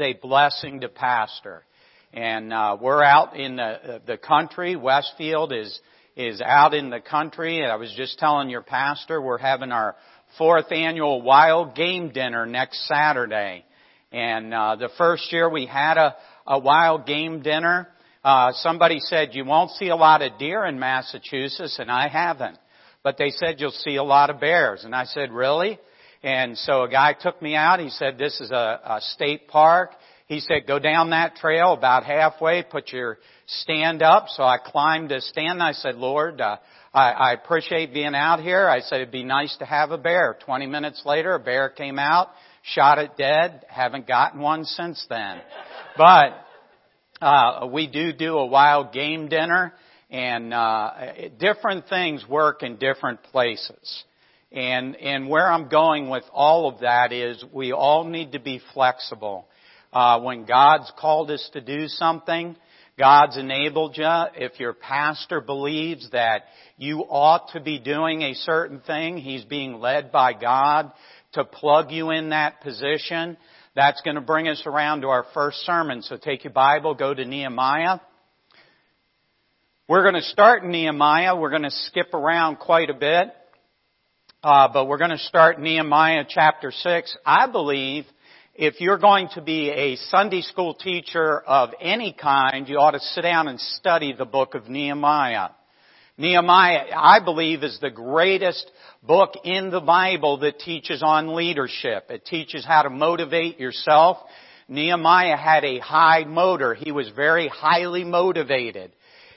a blessing to pastor. And uh, we're out in the the country. Westfield is is out in the country. And I was just telling your pastor we're having our fourth annual wild game dinner next Saturday. And uh, the first year we had a, a wild game dinner. Uh, somebody said you won't see a lot of deer in Massachusetts, and I haven't. But they said you'll see a lot of bears, and I said really. And so a guy took me out. He said this is a, a state park. He said go down that trail about halfway, put your stand up. So I climbed a stand. And I said, Lord, uh, I, I appreciate being out here. I said it'd be nice to have a bear. Twenty minutes later, a bear came out, shot it dead. Haven't gotten one since then. But uh, we do do a wild game dinner, and uh, different things work in different places. And and where I'm going with all of that is we all need to be flexible. Uh, when God's called us to do something, God's enabled you. If your pastor believes that you ought to be doing a certain thing, he's being led by God to plug you in that position. That's going to bring us around to our first sermon. So take your Bible, go to Nehemiah. We're going to start in Nehemiah. We're going to skip around quite a bit. Uh, but we're going to start Nehemiah chapter 6. I believe if you're going to be a Sunday school teacher of any kind, you ought to sit down and study the book of Nehemiah. Nehemiah, I believe, is the greatest book in the Bible that teaches on leadership. It teaches how to motivate yourself. Nehemiah had a high motor. He was very highly motivated.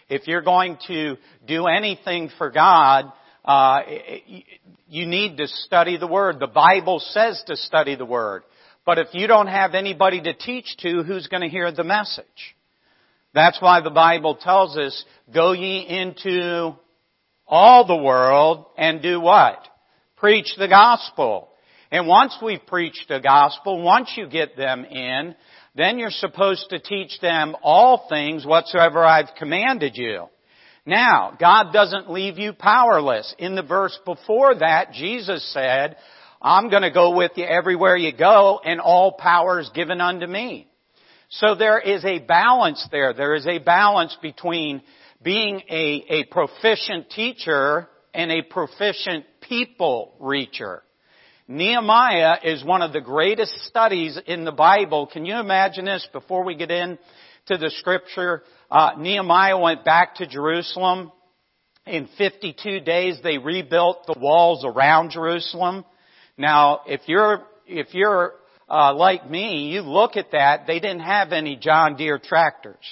If you're going to do anything for God, uh, you need to study the Word. The Bible says to study the Word. But if you don't have anybody to teach to, who's going to hear the message? That's why the Bible tells us, go ye into all the world and do what? Preach the gospel. And once we've preached the gospel, once you get them in, then you're supposed to teach them all things whatsoever I've commanded you. Now, God doesn't leave you powerless. In the verse before that, Jesus said, I'm going to go with you everywhere you go and all power is given unto me. So there is a balance there. There is a balance between being a, a proficient teacher and a proficient people reacher. Nehemiah is one of the greatest studies in the Bible. Can you imagine this before we get in to the scripture? Uh, Nehemiah went back to Jerusalem. In 52 days, they rebuilt the walls around Jerusalem. Now, if you're if you're uh, like me, you look at that. They didn't have any John Deere tractors.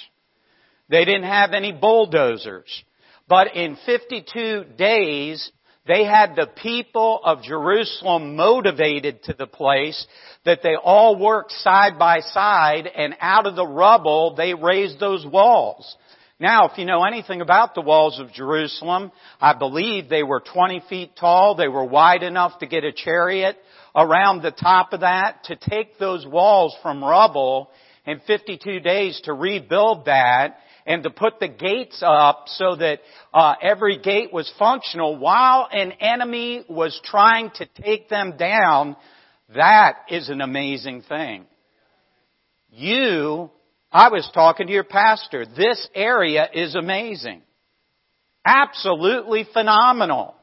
They didn't have any bulldozers. But in 52 days, they had the people of Jerusalem motivated to the place that they all worked side by side and out of the rubble they raised those walls. Now, if you know anything about the walls of Jerusalem, I believe they were 20 feet tall. They were wide enough to get a chariot around the top of that to take those walls from rubble in 52 days to rebuild that and to put the gates up so that uh, every gate was functional while an enemy was trying to take them down, that is an amazing thing. You, I was talking to your pastor, this area is amazing. Absolutely phenomenal.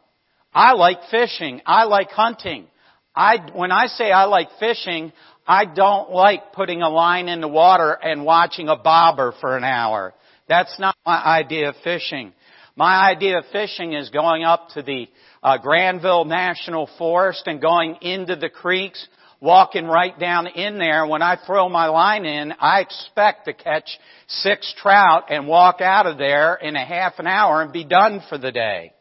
I like fishing. I like hunting. I, when I say I like fishing, I don't like putting a line in the water and watching a bobber for an hour. That's not my idea of fishing. My idea of fishing is going up to the uh, Granville National Forest and going into the creeks, walking right down in there. When I throw my line in, I expect to catch six trout and walk out of there in a half an hour and be done for the day.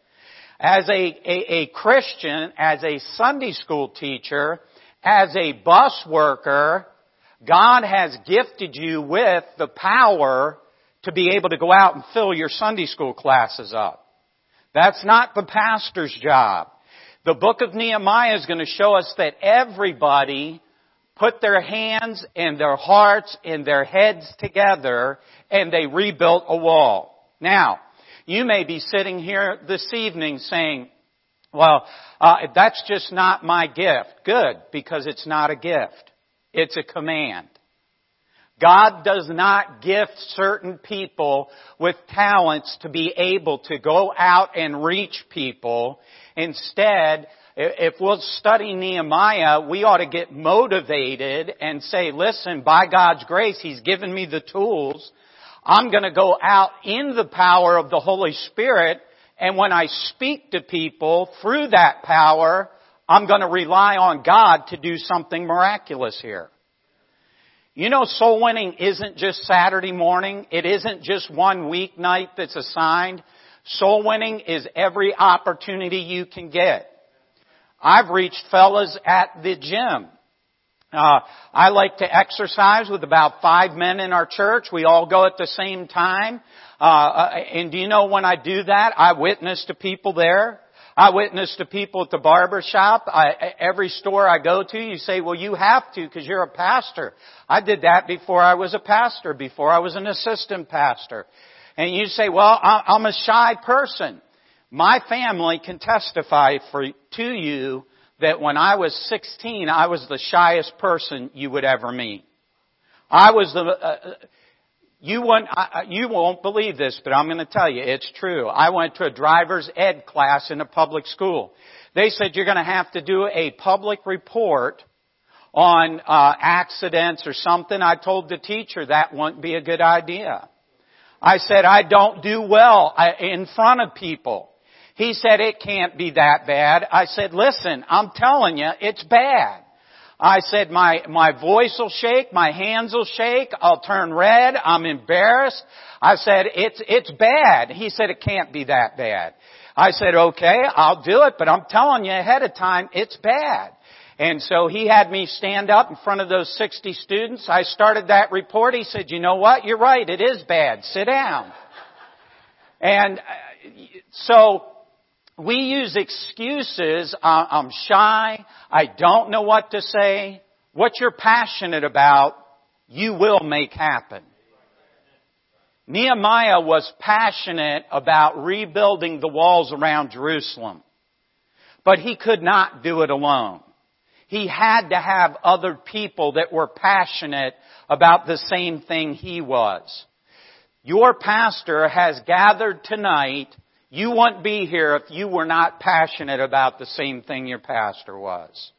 As a, a, a Christian, as a Sunday school teacher, as a bus worker, God has gifted you with the power to be able to go out and fill your Sunday school classes up. That's not the pastor's job. The book of Nehemiah is going to show us that everybody put their hands and their hearts and their heads together and they rebuilt a wall. Now, you may be sitting here this evening saying, well, uh, that's just not my gift. Good, because it's not a gift. It's a command. God does not gift certain people with talents to be able to go out and reach people. Instead, if we'll study Nehemiah, we ought to get motivated and say, listen, by God's grace, He's given me the tools. I'm gonna go out in the power of the Holy Spirit, and when I speak to people through that power, I'm gonna rely on God to do something miraculous here. You know, soul winning isn't just Saturday morning. It isn't just one weeknight that's assigned. Soul winning is every opportunity you can get. I've reached fellas at the gym. Uh, I like to exercise with about five men in our church. We all go at the same time. Uh, uh and do you know when I do that, I witness to people there. I witness to people at the barber shop. I, every store I go to, you say, well, you have to because you're a pastor. I did that before I was a pastor, before I was an assistant pastor. And you say, well, I'm a shy person. My family can testify for, to you that when I was 16, I was the shyest person you would ever meet. I was the, uh, you won't, you won't believe this, but I'm going to tell you, it's true. I went to a driver's ed class in a public school. They said you're going to have to do a public report on uh, accidents or something. I told the teacher that wouldn't be a good idea. I said I don't do well in front of people. He said it can't be that bad. I said, listen, I'm telling you, it's bad. I said, my, my voice will shake, my hands will shake, I'll turn red, I'm embarrassed. I said, it's, it's bad. He said, it can't be that bad. I said, okay, I'll do it, but I'm telling you ahead of time, it's bad. And so he had me stand up in front of those 60 students. I started that report. He said, you know what? You're right. It is bad. Sit down. And uh, so we use excuses. I'm shy. I don't know what to say. What you're passionate about, you will make happen. Nehemiah was passionate about rebuilding the walls around Jerusalem. But he could not do it alone. He had to have other people that were passionate about the same thing he was. Your pastor has gathered tonight you wouldn't be here if you were not passionate about the same thing your pastor was.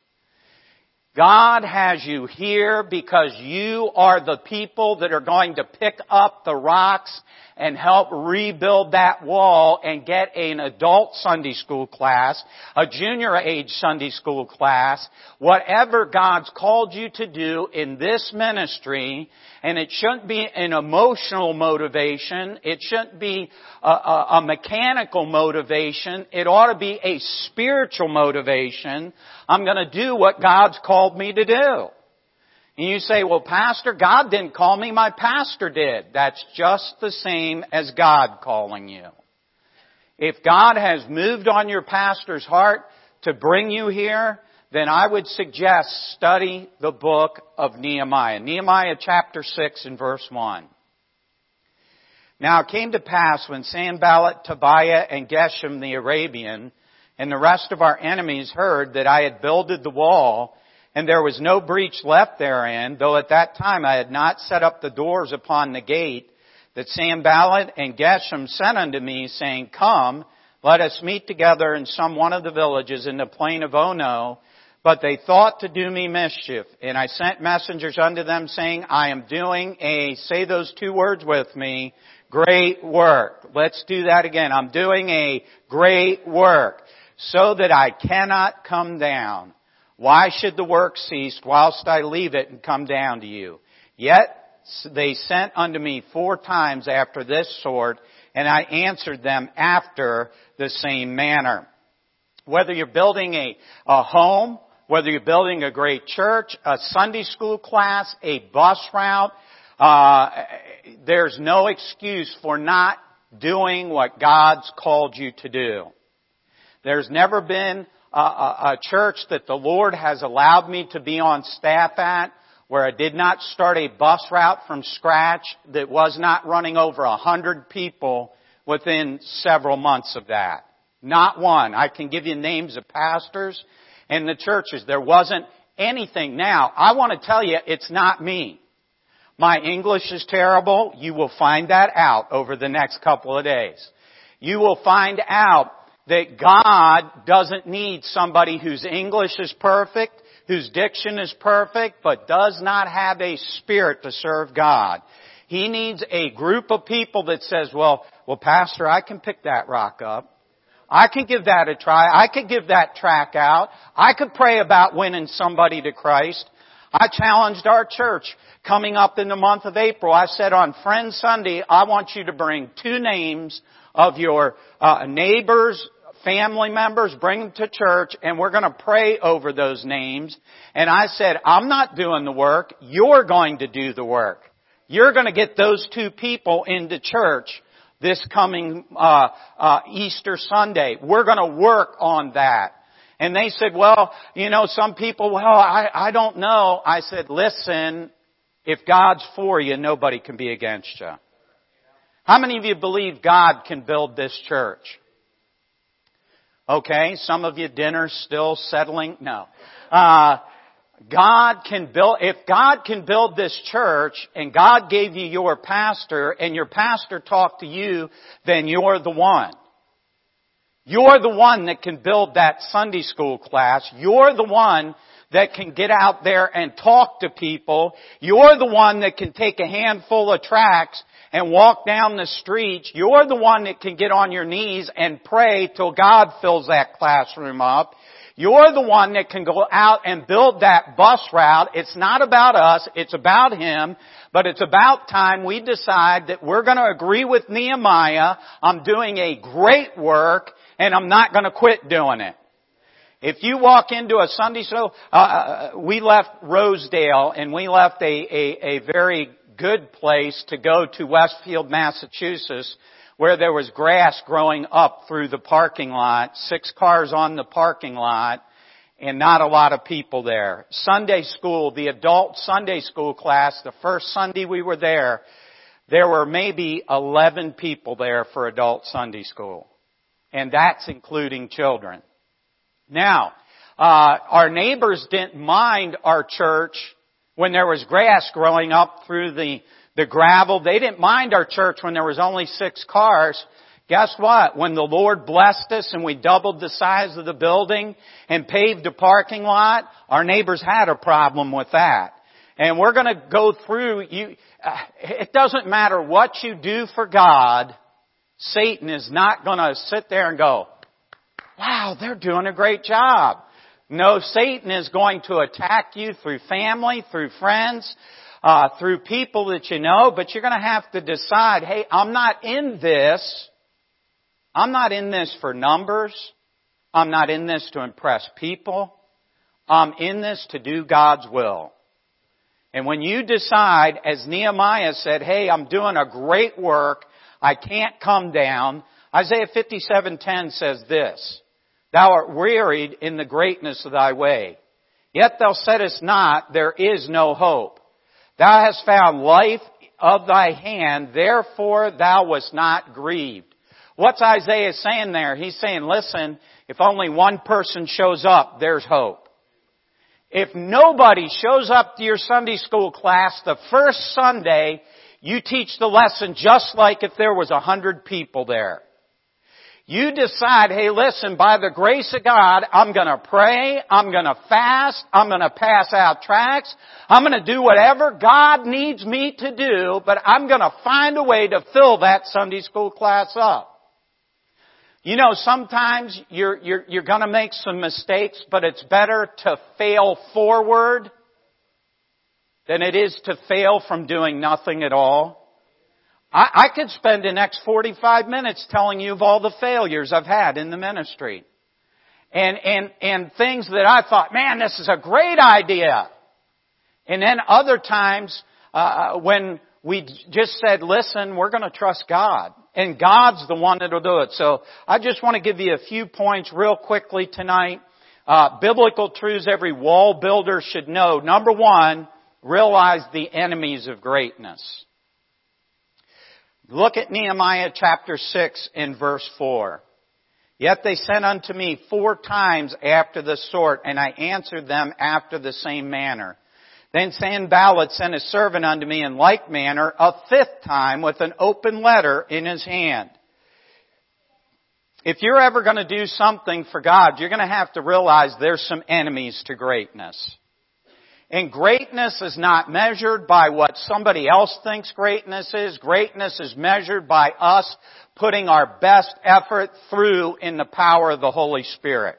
God has you here because you are the people that are going to pick up the rocks and help rebuild that wall and get an adult Sunday school class, a junior age Sunday school class, whatever God's called you to do in this ministry, and it shouldn't be an emotional motivation, it shouldn't be a, a, a mechanical motivation, it ought to be a spiritual motivation. I'm gonna do what God's called me to do. And you say, well, pastor, God didn't call me, my pastor did. That's just the same as God calling you. If God has moved on your pastor's heart to bring you here, then I would suggest study the book of Nehemiah. Nehemiah chapter 6 and verse 1. Now it came to pass when Sanballat, Tobiah, and Geshem the Arabian, and the rest of our enemies heard that I had builded the wall, and there was no breach left therein, though at that time I had not set up the doors upon the gate, that Sanballat and Geshem sent unto me, saying, Come, let us meet together in some one of the villages in the plain of Ono. But they thought to do me mischief, and I sent messengers unto them, saying, I am doing a, say those two words with me, great work. Let's do that again. I'm doing a great work, so that I cannot come down. Why should the work cease whilst I leave it and come down to you? Yet they sent unto me four times after this sort, and I answered them after the same manner. Whether you're building a, a home, whether you're building a great church, a Sunday school class, a bus route, uh, there's no excuse for not doing what God's called you to do. There's never been a, a, church that the Lord has allowed me to be on staff at where I did not start a bus route from scratch that was not running over a hundred people within several months of that. Not one. I can give you names of pastors and the churches. There wasn't anything. Now, I want to tell you, it's not me. my English is terrible, you will find that out over the next couple of days. You will find out that God doesn't need somebody whose English is perfect, whose diction is perfect, but does not have a spirit to serve God. He needs a group of people that says, well, well, pastor, I can pick that rock up. I can give that a try. I could give that track out. I could pray about winning somebody to Christ. I challenged our church coming up in the month of April. I said on Friend Sunday, I want you to bring two names of your uh, neighbors, family members, bring them to church, and we're going to pray over those names. And I said, I'm not doing the work. You're going to do the work. You're going to get those two people into church this coming uh, uh, Easter Sunday. We're going to work on that. And they said, well, you know, some people, well, I, I don't know. I said, listen, if God's for you, nobody can be against you. How many of you believe God can build this church? Okay, some of you dinner still settling? No. Uh, God can build, if God can build this church and God gave you your pastor and your pastor talked to you, then you're the one. You're the one that can build that Sunday school class. You're the one that can get out there and talk to people. You're the one that can take a handful of tracts and walk down the streets. You're the one that can get on your knees and pray till God fills that classroom up. You're the one that can go out and build that bus route. It's not about us, it's about Him, but it's about time we decide that we're going to agree with Nehemiah. I'm doing a great work and I'm not going to quit doing it. If you walk into a Sunday school, uh, uh, we left Rosedale and we left a, a, a very good place to go to Westfield, Massachusetts where there was grass growing up through the parking lot, six cars on the parking lot, and not a lot of people there. Sunday school, the adult Sunday school class, the first Sunday we were there, there were maybe 11 people there for adult Sunday school. And that's including children. Now, uh, our neighbors didn't mind our church when there was grass growing up through the the gravel. They didn't mind our church when there was only six cars. Guess what? When the Lord blessed us and we doubled the size of the building and paved the parking lot, our neighbors had a problem with that. And we're going to go through you. Uh, it doesn't matter what you do for God. Satan is not going to sit there and go, wow, they're doing a great job. No, Satan is going to attack you through family, through friends, uh, through people that you know, but you're going to have to decide, hey, I'm not in this. I'm not in this for numbers. I'm not in this to impress people. I'm in this to do God's will. And when you decide, as Nehemiah said, hey, I'm doing a great work, I can't come down, Isaiah 57:10 says this, Thou art wearied in the greatness of thy way. Yet thou saidest not, there is no hope. Thou hast found life of thy hand, therefore thou wast not grieved. What's Isaiah saying there? He's saying, listen, if only one person shows up, there's hope. If nobody shows up to your Sunday school class the first Sunday, you teach the lesson just like if there was a hundred people there. You decide, hey listen, by the grace of God, I'm gonna pray, I'm gonna fast, I'm gonna pass out tracts, I'm gonna do whatever God needs me to do, but I'm gonna find a way to fill that Sunday school class up. You know, sometimes you're, you're, you're gonna make some mistakes, but it's better to fail forward than it is to fail from doing nothing at all. I, I could spend the next 45 minutes telling you of all the failures I've had in the ministry. And, and, and things that I thought, man, this is a great idea. And then other times, uh, when we just said, listen, we're going to trust God. And God's the one that'll do it. So I just want to give you a few points real quickly tonight. Uh, biblical truths every wall builder should know. Number one, realize the enemies of greatness. Look at Nehemiah chapter 6 and verse 4. Yet they sent unto me four times after the sort, and I answered them after the same manner. Then Sanballat sent a servant unto me in like manner a fifth time with an open letter in his hand. If you're ever going to do something for God, you're going to have to realize there's some enemies to greatness. And greatness is not measured by what somebody else thinks greatness is. Greatness is measured by us putting our best effort through in the power of the Holy Spirit.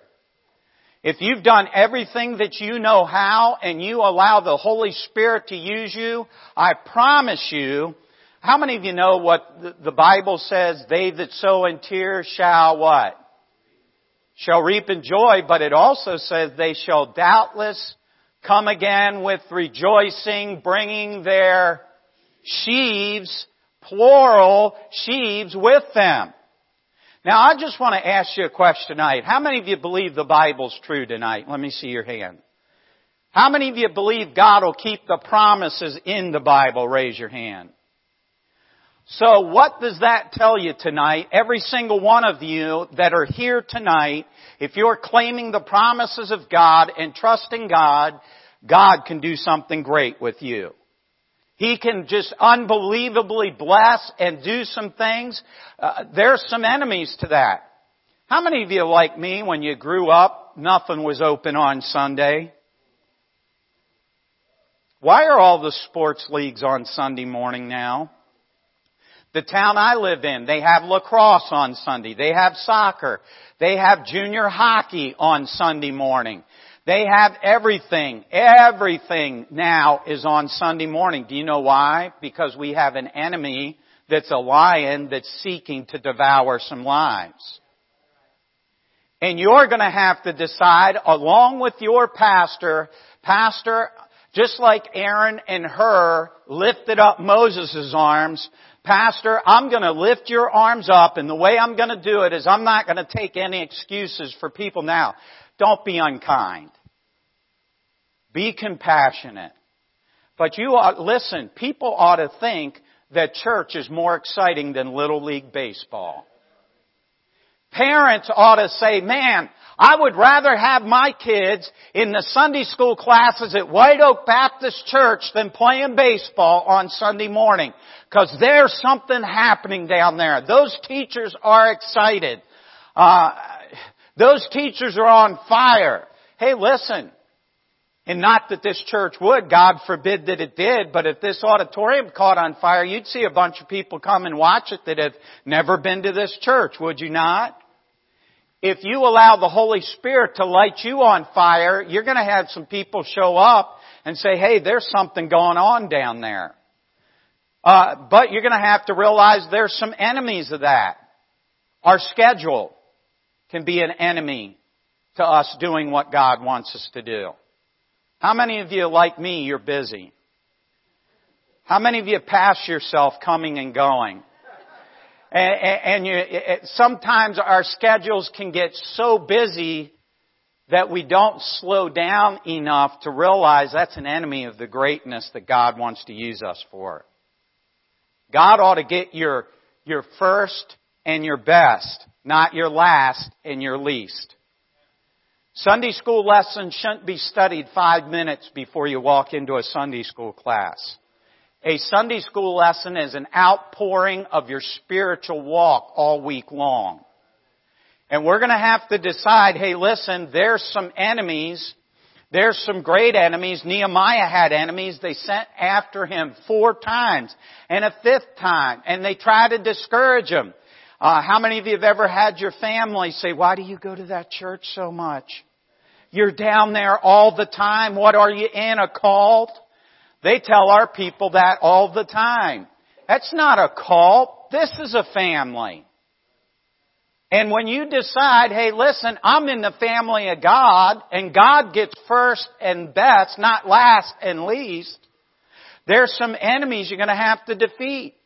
If you've done everything that you know how and you allow the Holy Spirit to use you, I promise you, how many of you know what the Bible says, they that sow in tears shall what? Shall reap in joy, but it also says they shall doubtless come again with rejoicing, bringing their sheaves, plural sheaves with them. Now I just want to ask you a question tonight. How many of you believe the Bible's true tonight? Let me see your hand. How many of you believe God will keep the promises in the Bible? Raise your hand. So what does that tell you tonight? Every single one of you that are here tonight, if you're claiming the promises of God and trusting God, God can do something great with you. He can just unbelievably bless and do some things. Uh, there's some enemies to that. How many of you like me when you grew up, nothing was open on Sunday? Why are all the sports leagues on Sunday morning now? The town I live in, they have lacrosse on Sunday. They have soccer. They have junior hockey on Sunday morning. They have everything. Everything now is on Sunday morning. Do you know why? Because we have an enemy that's a lion that's seeking to devour some lives. And you're gonna have to decide along with your pastor, pastor, just like Aaron and Hur lifted up Moses' arms, Pastor, I'm going to lift your arms up and the way I'm going to do it is I'm not going to take any excuses for people now. Don't be unkind. Be compassionate. But you ought, listen, people ought to think that church is more exciting than Little League Baseball. Parents ought to say, man, I would rather have my kids in the Sunday school classes at White Oak Baptist Church than playing baseball on Sunday morning. Cause there's something happening down there. Those teachers are excited. Uh, those teachers are on fire. Hey, listen. And not that this church would, God forbid that it did, but if this auditorium caught on fire, you'd see a bunch of people come and watch it that have never been to this church, would you not? If you allow the Holy Spirit to light you on fire, you're gonna have some people show up and say, hey, there's something going on down there. Uh, but you're to have to realize there's some enemies of that. Our schedule can be an enemy to us doing what God wants us to do. How many of you, like me, you're busy? How many of you pass yourself coming and going? And, and you, sometimes our schedules can get so busy that we don't slow down enough to realize that's an enemy of the greatness that God wants to use us for. God ought to get your, your first and your best, not your last and your least. Sunday school lessons shouldn't be studied five minutes before you walk into a Sunday school class. A Sunday school lesson is an outpouring of your spiritual walk all week long. And we're gonna have to decide, hey listen, there's some enemies there's some great enemies. Nehemiah had enemies. They sent after him four times and a fifth time and they tried to discourage him. Uh, how many of you have ever had your family say, why do you go to that church so much? You're down there all the time. What are you in, a cult? They tell our people that all the time. That's not a cult. This is a family. And when you decide, hey listen, I'm in the family of God, and God gets first and best, not last and least, there's some enemies you're gonna have to defeat.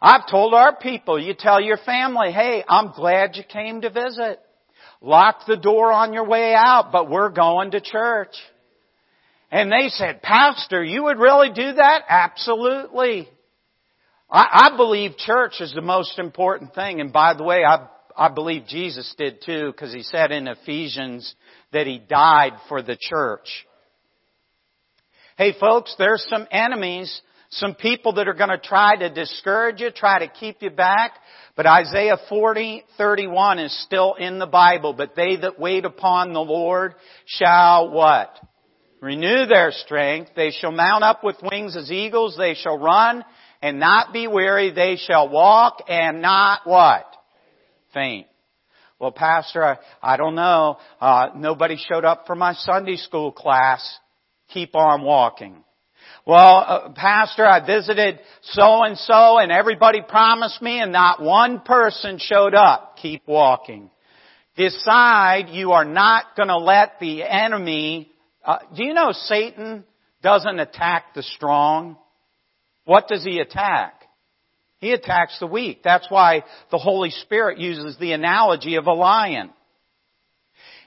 I've told our people, you tell your family, hey, I'm glad you came to visit. Lock the door on your way out, but we're going to church. And they said, Pastor, you would really do that? Absolutely. I, I believe church is the most important thing. And by the way, I I believe Jesus did too, because he said in Ephesians that he died for the church. Hey folks, there's some enemies, some people that are going to try to discourage you, try to keep you back. But Isaiah 40, 31 is still in the Bible. But they that wait upon the Lord shall what? Renew their strength. They shall mount up with wings as eagles. They shall run and not be weary. They shall walk and not what? Faint. Well, Pastor, I, I don't know. Uh, nobody showed up for my Sunday school class. Keep on walking. Well, uh, Pastor, I visited so and so and everybody promised me and not one person showed up. Keep walking. Decide you are not going to let the enemy, uh, do you know Satan doesn't attack the strong? What does he attack? He attacks the weak. That's why the Holy Spirit uses the analogy of a lion.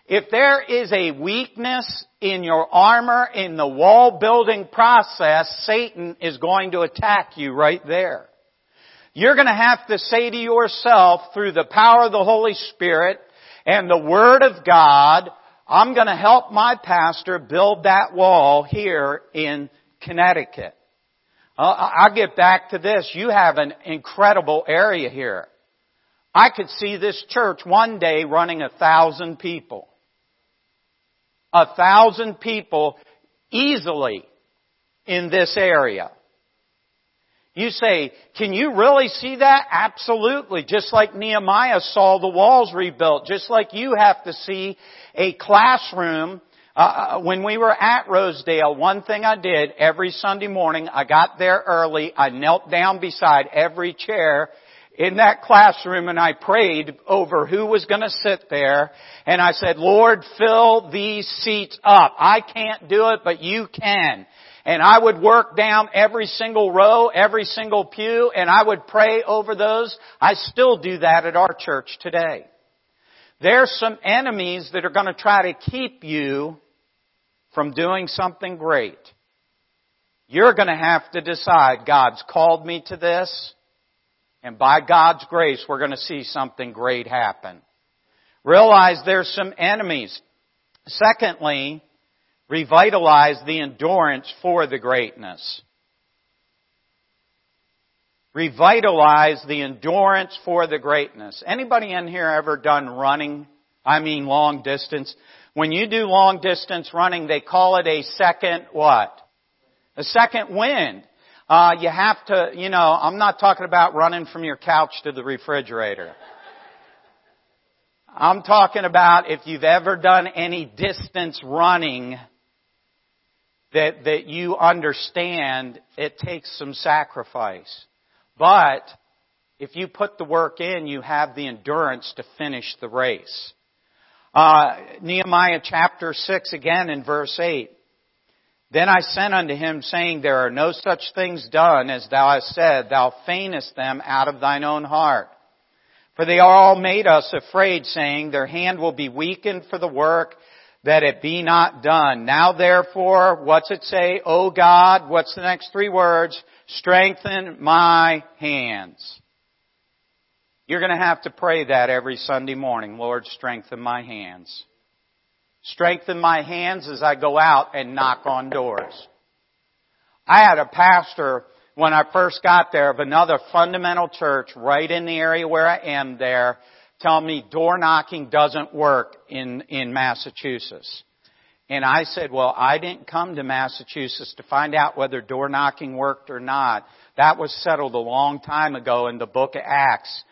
If there is a weakness in your armor, in the wall building process, Satan is going to attack you right there. You're going to have to say to yourself through the power of the Holy Spirit and the Word of God, I'm going to help my pastor build that wall here in Connecticut. Uh, I'll get back to this. You have an incredible area here. I could see this church one day running a thousand people. A thousand people easily in this area. You say, can you really see that? Absolutely. Just like Nehemiah saw the walls rebuilt. Just like you have to see a classroom uh, uh, when we were at Rosedale, one thing I did every Sunday morning, I got there early, I knelt down beside every chair in that classroom and I prayed over who was going to sit there and I said, Lord, fill these seats up. I can't do it, but you can. And I would work down every single row, every single pew, and I would pray over those. I still do that at our church today. There's some enemies that are going to try to keep you from doing something great. You're going to have to decide, God's called me to this, and by God's grace, we're going to see something great happen. Realize there's some enemies. Secondly, revitalize the endurance for the greatness. Revitalize the endurance for the greatness. Anybody in here ever done running? I mean long distance. When you do long distance running, they call it a second what? A second wind. Uh, you have to, you know, I'm not talking about running from your couch to the refrigerator. I'm talking about if you've ever done any distance running, that, that you understand it takes some sacrifice. But if you put the work in, you have the endurance to finish the race. Uh, Nehemiah chapter 6 again in verse 8. Then I sent unto him saying, There are no such things done as thou hast said, thou feignest them out of thine own heart. For they are all made us afraid, saying, Their hand will be weakened for the work, that it be not done. Now therefore, what's it say? O God, what's the next three words? Strengthen my hands. You're going to have to pray that every Sunday morning. Lord, strengthen my hands. Strengthen my hands as I go out and knock on doors. I had a pastor when I first got there of another fundamental church right in the area where I am there tell me door knocking doesn't work in, in Massachusetts. And I said, well, I didn't come to Massachusetts to find out whether door knocking worked or not. That was settled a long time ago in the book of Acts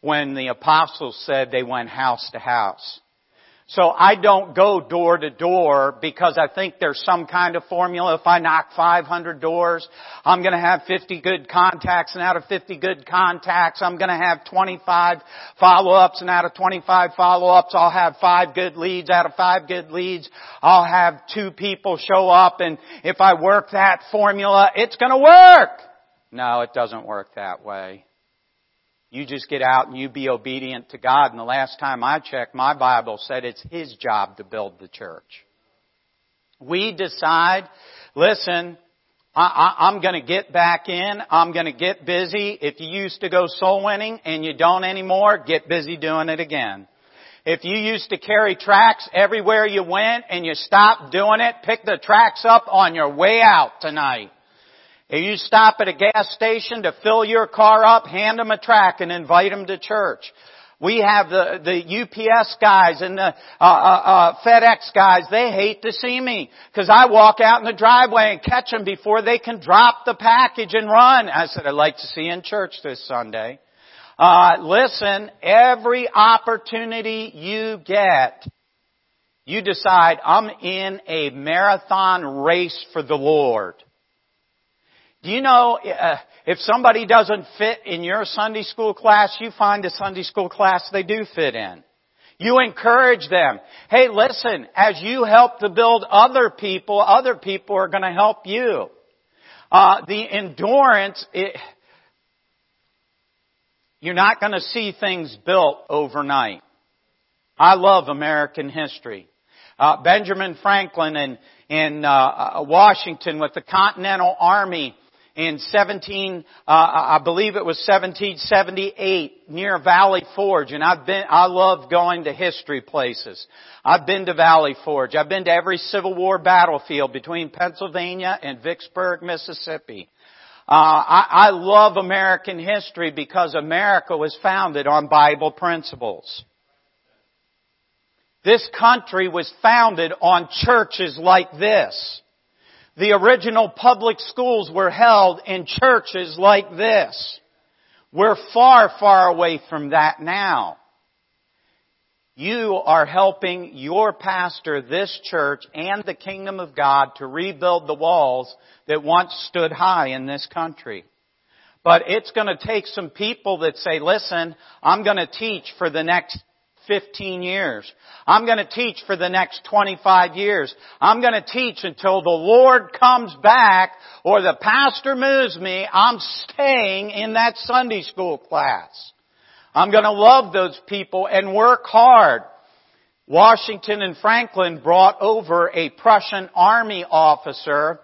when the apostles said they went house to house. So I don't go door to door because I think there's some kind of formula. If I knock 500 doors, I'm going to have 50 good contacts and out of 50 good contacts, I'm going to have 25 follow-ups and out of 25 follow-ups, I'll have five good leads. Out of five good leads, I'll have two people show up and if I work that formula, it's going to work. No, it doesn't work that way. You just get out and you be obedient to God. And the last time I checked, my Bible said it's His job to build the church. We decide, listen, I, am going to get back in. I'm going to get busy. If you used to go soul winning and you don't anymore, get busy doing it again. If you used to carry tracks everywhere you went and you stopped doing it, pick the tracks up on your way out tonight. If you stop at a gas station to fill your car up, hand them a track and invite them to church. We have the, the UPS guys and the uh, uh, uh, FedEx guys, they hate to see me because I walk out in the driveway and catch them before they can drop the package and run. I said, I'd like to see you in church this Sunday. Uh, listen, every opportunity you get, you decide, I'm in a marathon race for the Lord. Do you know, uh, if somebody doesn't fit in your Sunday school class, you find a Sunday school class they do fit in. You encourage them. Hey, listen, as you help to build other people, other people are going to help you. Uh, the endurance, it, you're not going to see things built overnight. I love American history. Uh, Benjamin Franklin in, in uh, uh Washington with the Continental Army in 17, uh, I believe it was 1778 near Valley Forge. And I've been, I love going to history places. I've been to Valley Forge. I've been to every Civil War battlefield between Pennsylvania and Vicksburg, Mississippi. Uh, I, I love American history because America was founded on Bible principles. This country was founded on churches like this. The original public schools were held in churches like this. We're far, far away from that now. You are helping your pastor, this church, and the kingdom of God to rebuild the walls that once stood high in this country. But it's going to take some people that say, listen, I'm going to teach for the next 15 years. I'm going to teach for the next 25 years. I'm going to teach until the Lord comes back or the pastor moves me. I'm staying in that Sunday school class. I'm going to love those people and work hard. Washington and Franklin brought over a Prussian army officer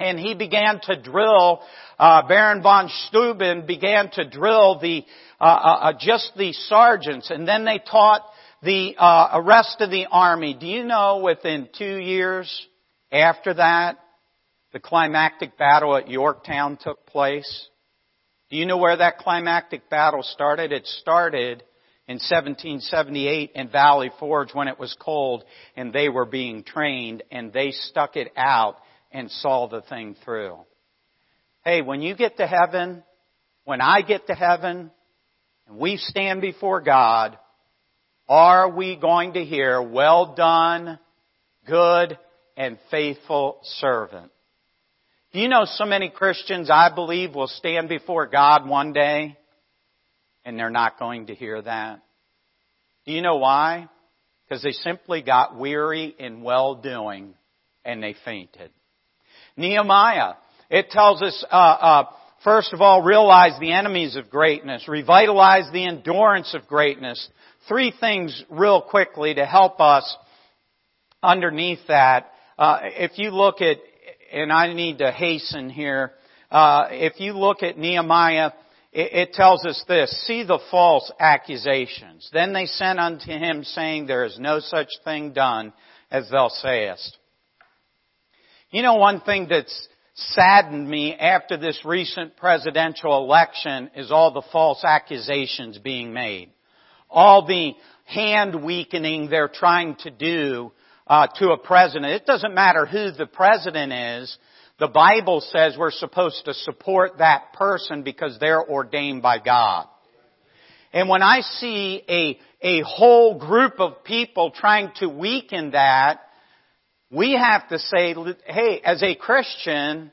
and he began to drill, uh, Baron von Steuben began to drill the uh, uh, uh, just the sergeants, and then they taught the uh, rest of the army. Do you know within two years after that, the climactic battle at Yorktown took place? Do you know where that climactic battle started? It started in 1778 in Valley Forge when it was cold and they were being trained and they stuck it out and saw the thing through. Hey, when you get to heaven, when I get to heaven, and we stand before God, are we going to hear, well done, good and faithful servant? Do you know so many Christians I believe will stand before God one day and they're not going to hear that? Do you know why? Because they simply got weary in well doing and they fainted. Nehemiah, it tells us, uh, uh, First of all, realize the enemies of greatness. Revitalize the endurance of greatness. Three things real quickly to help us underneath that. Uh, if you look at, and I need to hasten here, uh, if you look at Nehemiah, it, it tells us this, see the false accusations. Then they sent unto him saying, there is no such thing done as thou sayest. You know one thing that's saddened me after this recent presidential election is all the false accusations being made. All the hand weakening they're trying to do uh, to a president. It doesn't matter who the president is. The Bible says we're supposed to support that person because they're ordained by God. And when I see a, a whole group of people trying to weaken that, we have to say, hey, as a Christian,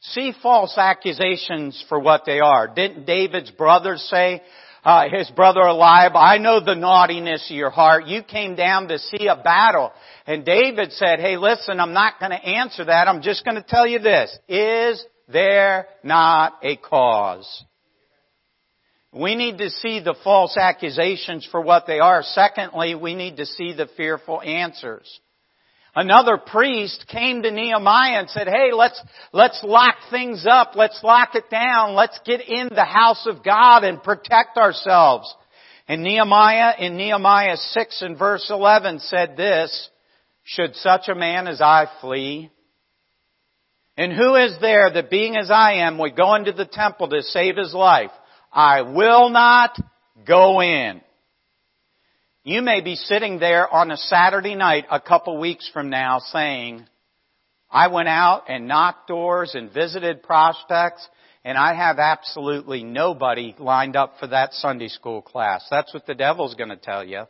see false accusations for what they are. Didn't David's brothers say, uh, his brother Eliab, I know the naughtiness of your heart. You came down to see a battle. And David said, hey listen, I'm not going to answer that. I'm just going to tell you this. Is there not a cause? We need to see the false accusations for what they are. Secondly, we need to see the fearful answers. Another priest came to Nehemiah and said, hey, let's, let's lock things up. Let's lock it down. Let's get in the house of God and protect ourselves. And Nehemiah in Nehemiah 6 and verse 11 said this, should such a man as I flee? And who is there that being as I am would go into the temple to save his life? I will not go in. You may be sitting there on a Saturday night a couple weeks from now saying, I went out and knocked doors and visited prospects and I have absolutely nobody lined up for that Sunday school class. That's what the devil's going to tell you.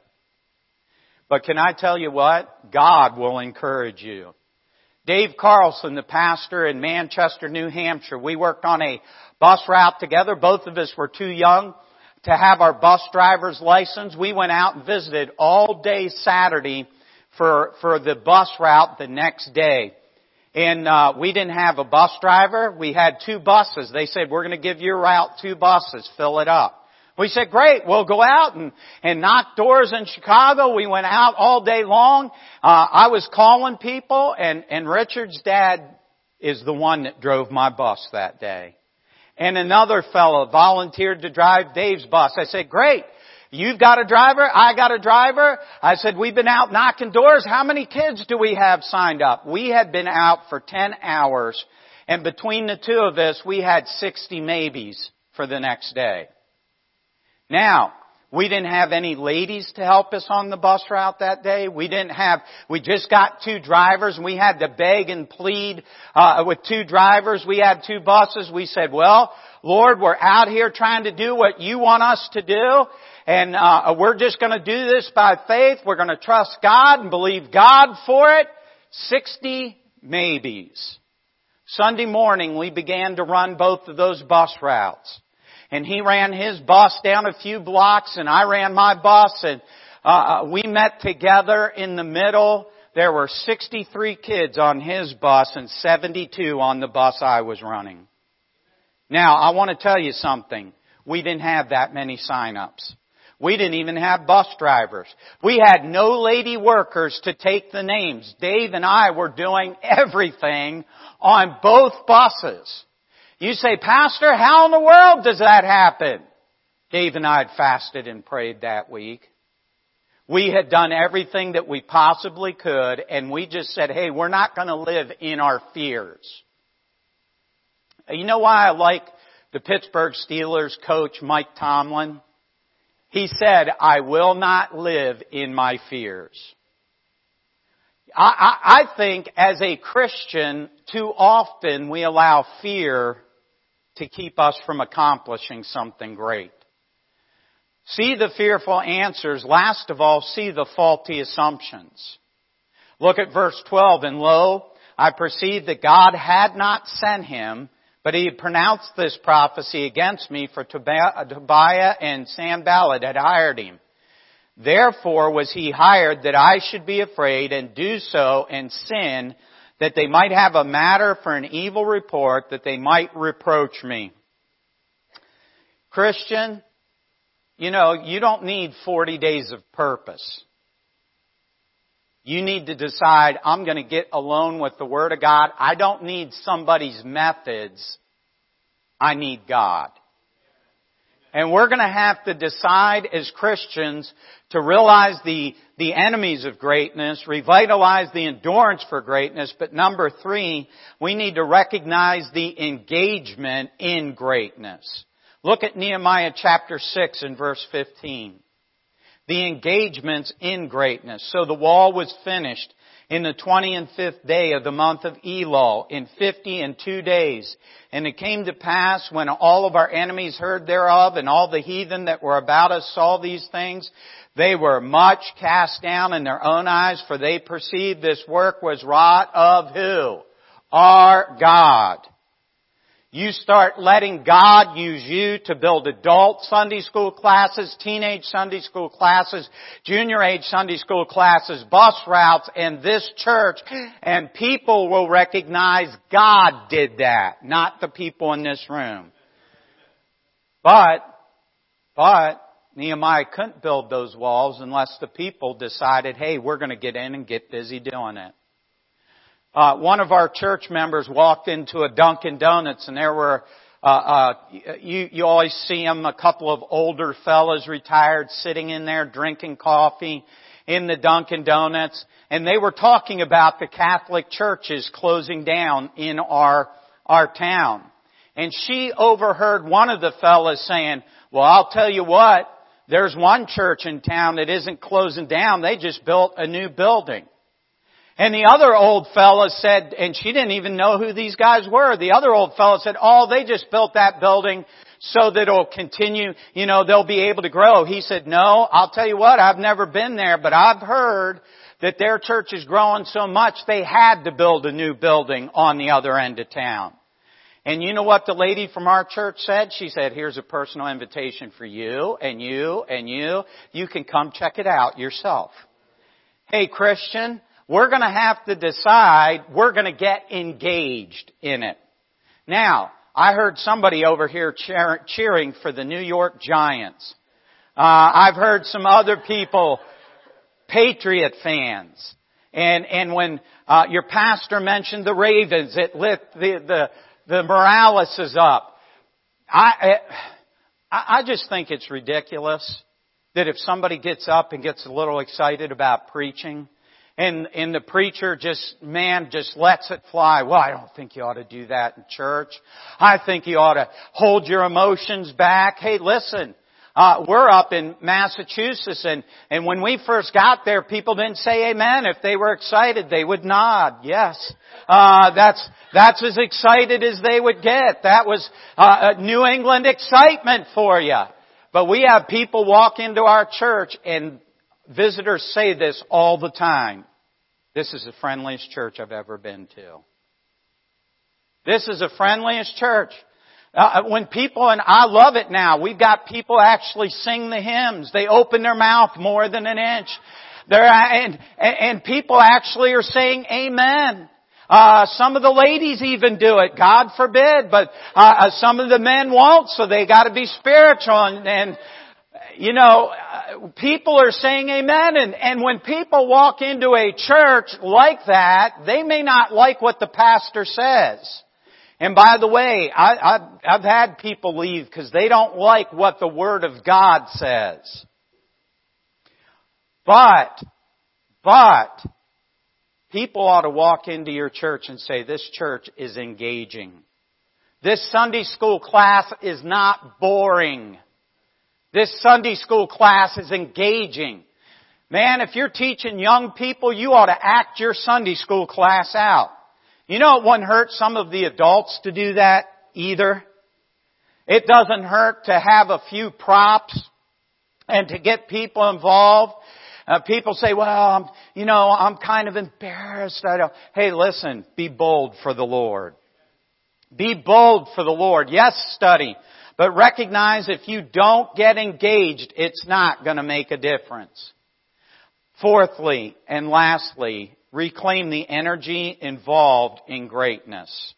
But can I tell you what? God will encourage you. Dave Carlson, the pastor in Manchester, New Hampshire, we worked on a bus route together. Both of us were too young to have our bus driver's license. We went out and visited all day Saturday for, for the bus route the next day. And uh, we didn't have a bus driver. We had two buses. They said, we're going to give your route two buses. Fill it up. We said, great, we'll go out and, and knock doors in Chicago. We went out all day long. Uh, I was calling people and, and Richard's dad is the one that drove my bus that day. And another fellow volunteered to drive Dave's bus. I said, great. You've got a driver. I got a driver. I said, we've been out knocking doors. How many kids do we have signed up? We had been out for 10 hours and between the two of us, we had 60 maybes for the next day. Now, we didn't have any ladies to help us on the bus route that day. We didn't have, we just got two drivers and we had to beg and plead, uh, with two drivers. We had two buses. We said, well, Lord, we're out here trying to do what you want us to do. And, uh, we're just gonna do this by faith. We're gonna trust God and believe God for it. 60 maybes. Sunday morning we began to run both of those bus routes and he ran his bus down a few blocks and I ran my bus and uh, uh, we met together in the middle. There were 63 kids on his bus and 72 on the bus I was running. Now, I want to tell you something. We didn't have that many sign-ups. We didn't even have bus drivers. We had no lady workers to take the names. Dave and I were doing everything on both buses. You say, Pastor, how in the world does that happen? Dave and I had fasted and prayed that week. We had done everything that we possibly could and we just said, hey, we're not going to live in our fears. You know why I like the Pittsburgh Steelers coach Mike Tomlin? He said, I will not live in my fears. I, I, think as a Christian, too often we allow fear to keep us from accomplishing something great. See the fearful answers. Last of all, see the faulty assumptions. Look at verse 12. And lo, I perceived that God had not sent him, but he had pronounced this prophecy against me for Tobiah and Sanballat had hired him. Therefore was he hired that I should be afraid and do so and sin that they might have a matter for an evil report, that they might reproach me. Christian, you know, you don't need 40 days of purpose. You need to decide, I'm going to get alone with the Word of God. I don't need somebody's methods. I need God. And we're going to have to decide as Christians to realize the, the enemies of greatness, revitalize the endurance for greatness, but number three, we need to recognize the engagement in greatness. Look at Nehemiah chapter 6 and verse 15. The engagements in greatness. So the wall was finished in the 20 and fifth day of the month of Elul in 50 and two days. And it came to pass when all of our enemies heard thereof and all the heathen that were about us saw these things, they were much cast down in their own eyes for they perceived this work was wrought of who? Our God. You start letting God use you to build adult Sunday school classes, teenage Sunday school classes, junior age Sunday school classes, bus routes, and this church, and people will recognize God did that, not the people in this room. But, but, Nehemiah couldn't build those walls unless the people decided, hey, we're to get in and get busy doing it. Uh, one of our church members walked into a Dunkin' Donuts and there were uh, uh, you, you always see them, a couple of older fellas retired sitting in there drinking coffee in the Dunkin' Donuts. And they were talking about the Catholic churches closing down in our, our town. And she overheard one of the fellas saying, well, I'll tell you what, there's one church in town that isn't closing down. They just built a new building. And the other old fella said, and she didn't even know who these guys were. The other old fella said, oh, they just built that building so that it'll continue, you know, they'll be able to grow. He said, no, I'll tell you what, I've never been there, but I've heard that their church is growing so much they had to build a new building on the other end of town. And you know what the lady from our church said? She said, here's a personal invitation for you and you and you. You can come check it out yourself. Hey Christian, we're going to have to decide we're going to get engaged in it. Now, I heard somebody over here cheering for the New York Giants. Uh, I've heard some other people, Patriot fans. And, and when, uh, your pastor mentioned the Ravens, it lit the, the, the Morales is up. I, I just think it's ridiculous that if somebody gets up and gets a little excited about preaching, and, and the preacher just, man, just lets it fly. Well, I don't think you ought to do that in church. I think you ought to hold your emotions back. Hey, listen, uh, we're up in Massachusetts and, and when we first got there, people didn't say amen. If they were excited, they would nod. Yes. Uh, that's, that's as excited as they would get. That was, uh, New England excitement for you. But we have people walk into our church and Visitors say this all the time. This is the friendliest church I've ever been to. This is the friendliest church. Uh, when people, and I love it now, we've got people actually sing the hymns. They open their mouth more than an inch. There, and, and people actually are saying amen. Uh, some of the ladies even do it. God forbid, but uh, uh some of the men won't, so they got to be spiritual. And, and you know, people are saying amen and, and when people walk into a church like that, they may not like what the pastor says. And by the way, I, I've, I've had people leave because they don't like what the Word of God says. But, but, people ought to walk into your church and say, this church is engaging. This Sunday school class is not boring. This Sunday school class is engaging. Man, if you're teaching young people, you ought to act your Sunday school class out. You know it wouldn't hurt some of the adults to do that either. It doesn't hurt to have a few props and to get people involved. Uh, people say, well, I'm, you know, I'm kind of embarrassed. I don't. Hey, listen, be bold for the Lord. Be bold for the Lord. Yes, study. But recognize if you don't get engaged, it's not going to make a difference. Fourthly and lastly, reclaim the energy involved in greatness.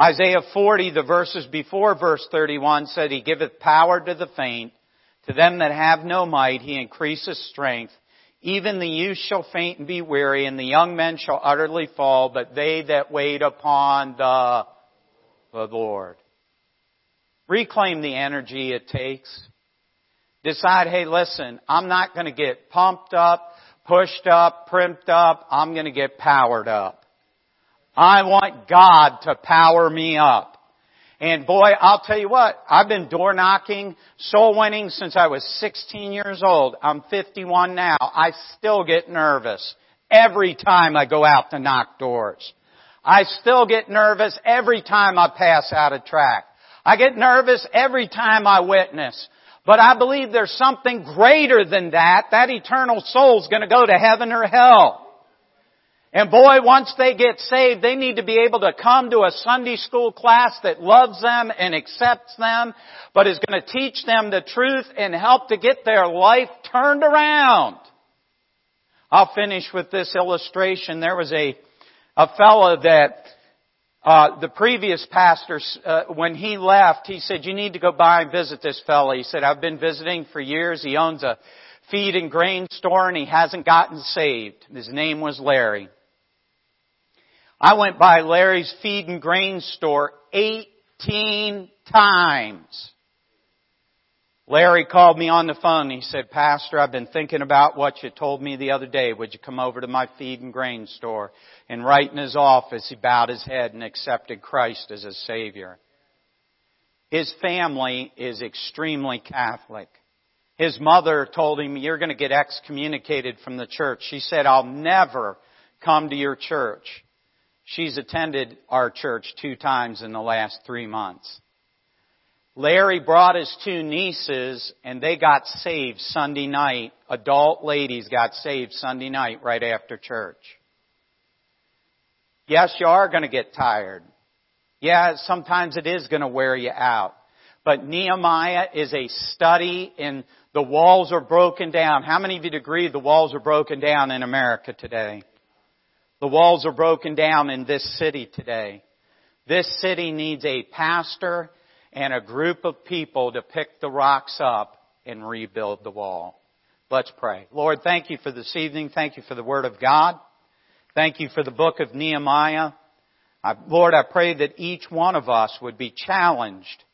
Isaiah 40, the verses before verse 31 said, He giveth power to the faint. To them that have no might, He increaseth strength. Even the youth shall faint and be weary, and the young men shall utterly fall, but they that wait upon the, the Lord. Reclaim the energy it takes. Decide, hey listen, I'm not gonna get pumped up, pushed up, primped up. I'm gonna get powered up. I want God to power me up. And boy, I'll tell you what, I've been door knocking, soul winning since I was 16 years old. I'm 51 now. I still get nervous every time I go out to knock doors. I still get nervous every time I pass out a track. I get nervous every time I witness. But I believe there's something greater than that. That eternal soul's gonna go to heaven or hell. And boy, once they get saved, they need to be able to come to a Sunday school class that loves them and accepts them, but is going to teach them the truth and help to get their life turned around. I'll finish with this illustration. There was a, a fellow that uh, the previous pastor, uh, when he left, he said, you need to go by and visit this fellow. He said, I've been visiting for years. He owns a feed and grain store and he hasn't gotten saved. His name was Larry. I went by Larry's feed and grain store 18 times. Larry called me on the phone. He said, Pastor, I've been thinking about what you told me the other day. Would you come over to my feed and grain store? And right in his office, he bowed his head and accepted Christ as his Savior. His family is extremely Catholic. His mother told him, you're going to get excommunicated from the church. She said, I'll never come to your church. She's attended our church two times in the last three months. Larry brought his two nieces and they got saved Sunday night. Adult ladies got saved Sunday night right after church. Yes, you are going to get tired. Yeah, sometimes it is going to wear you out. But Nehemiah is a study in the walls are broken down. How many of you agree the walls are broken down in America today? The walls are broken down in this city today. This city needs a pastor and a group of people to pick the rocks up and rebuild the wall. Let's pray. Lord, thank you for this evening. Thank you for the Word of God. Thank you for the book of Nehemiah. I, Lord, I pray that each one of us would be challenged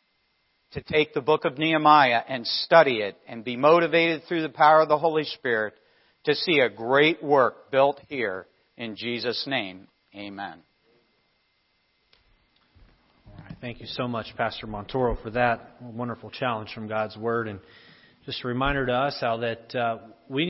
to take the book of Nehemiah and study it and be motivated through the power of the Holy Spirit to see a great work built here in Jesus' name. Amen. Thank you so much, Pastor Montoro, for that wonderful challenge from God's Word. And just a reminder to us how that uh, we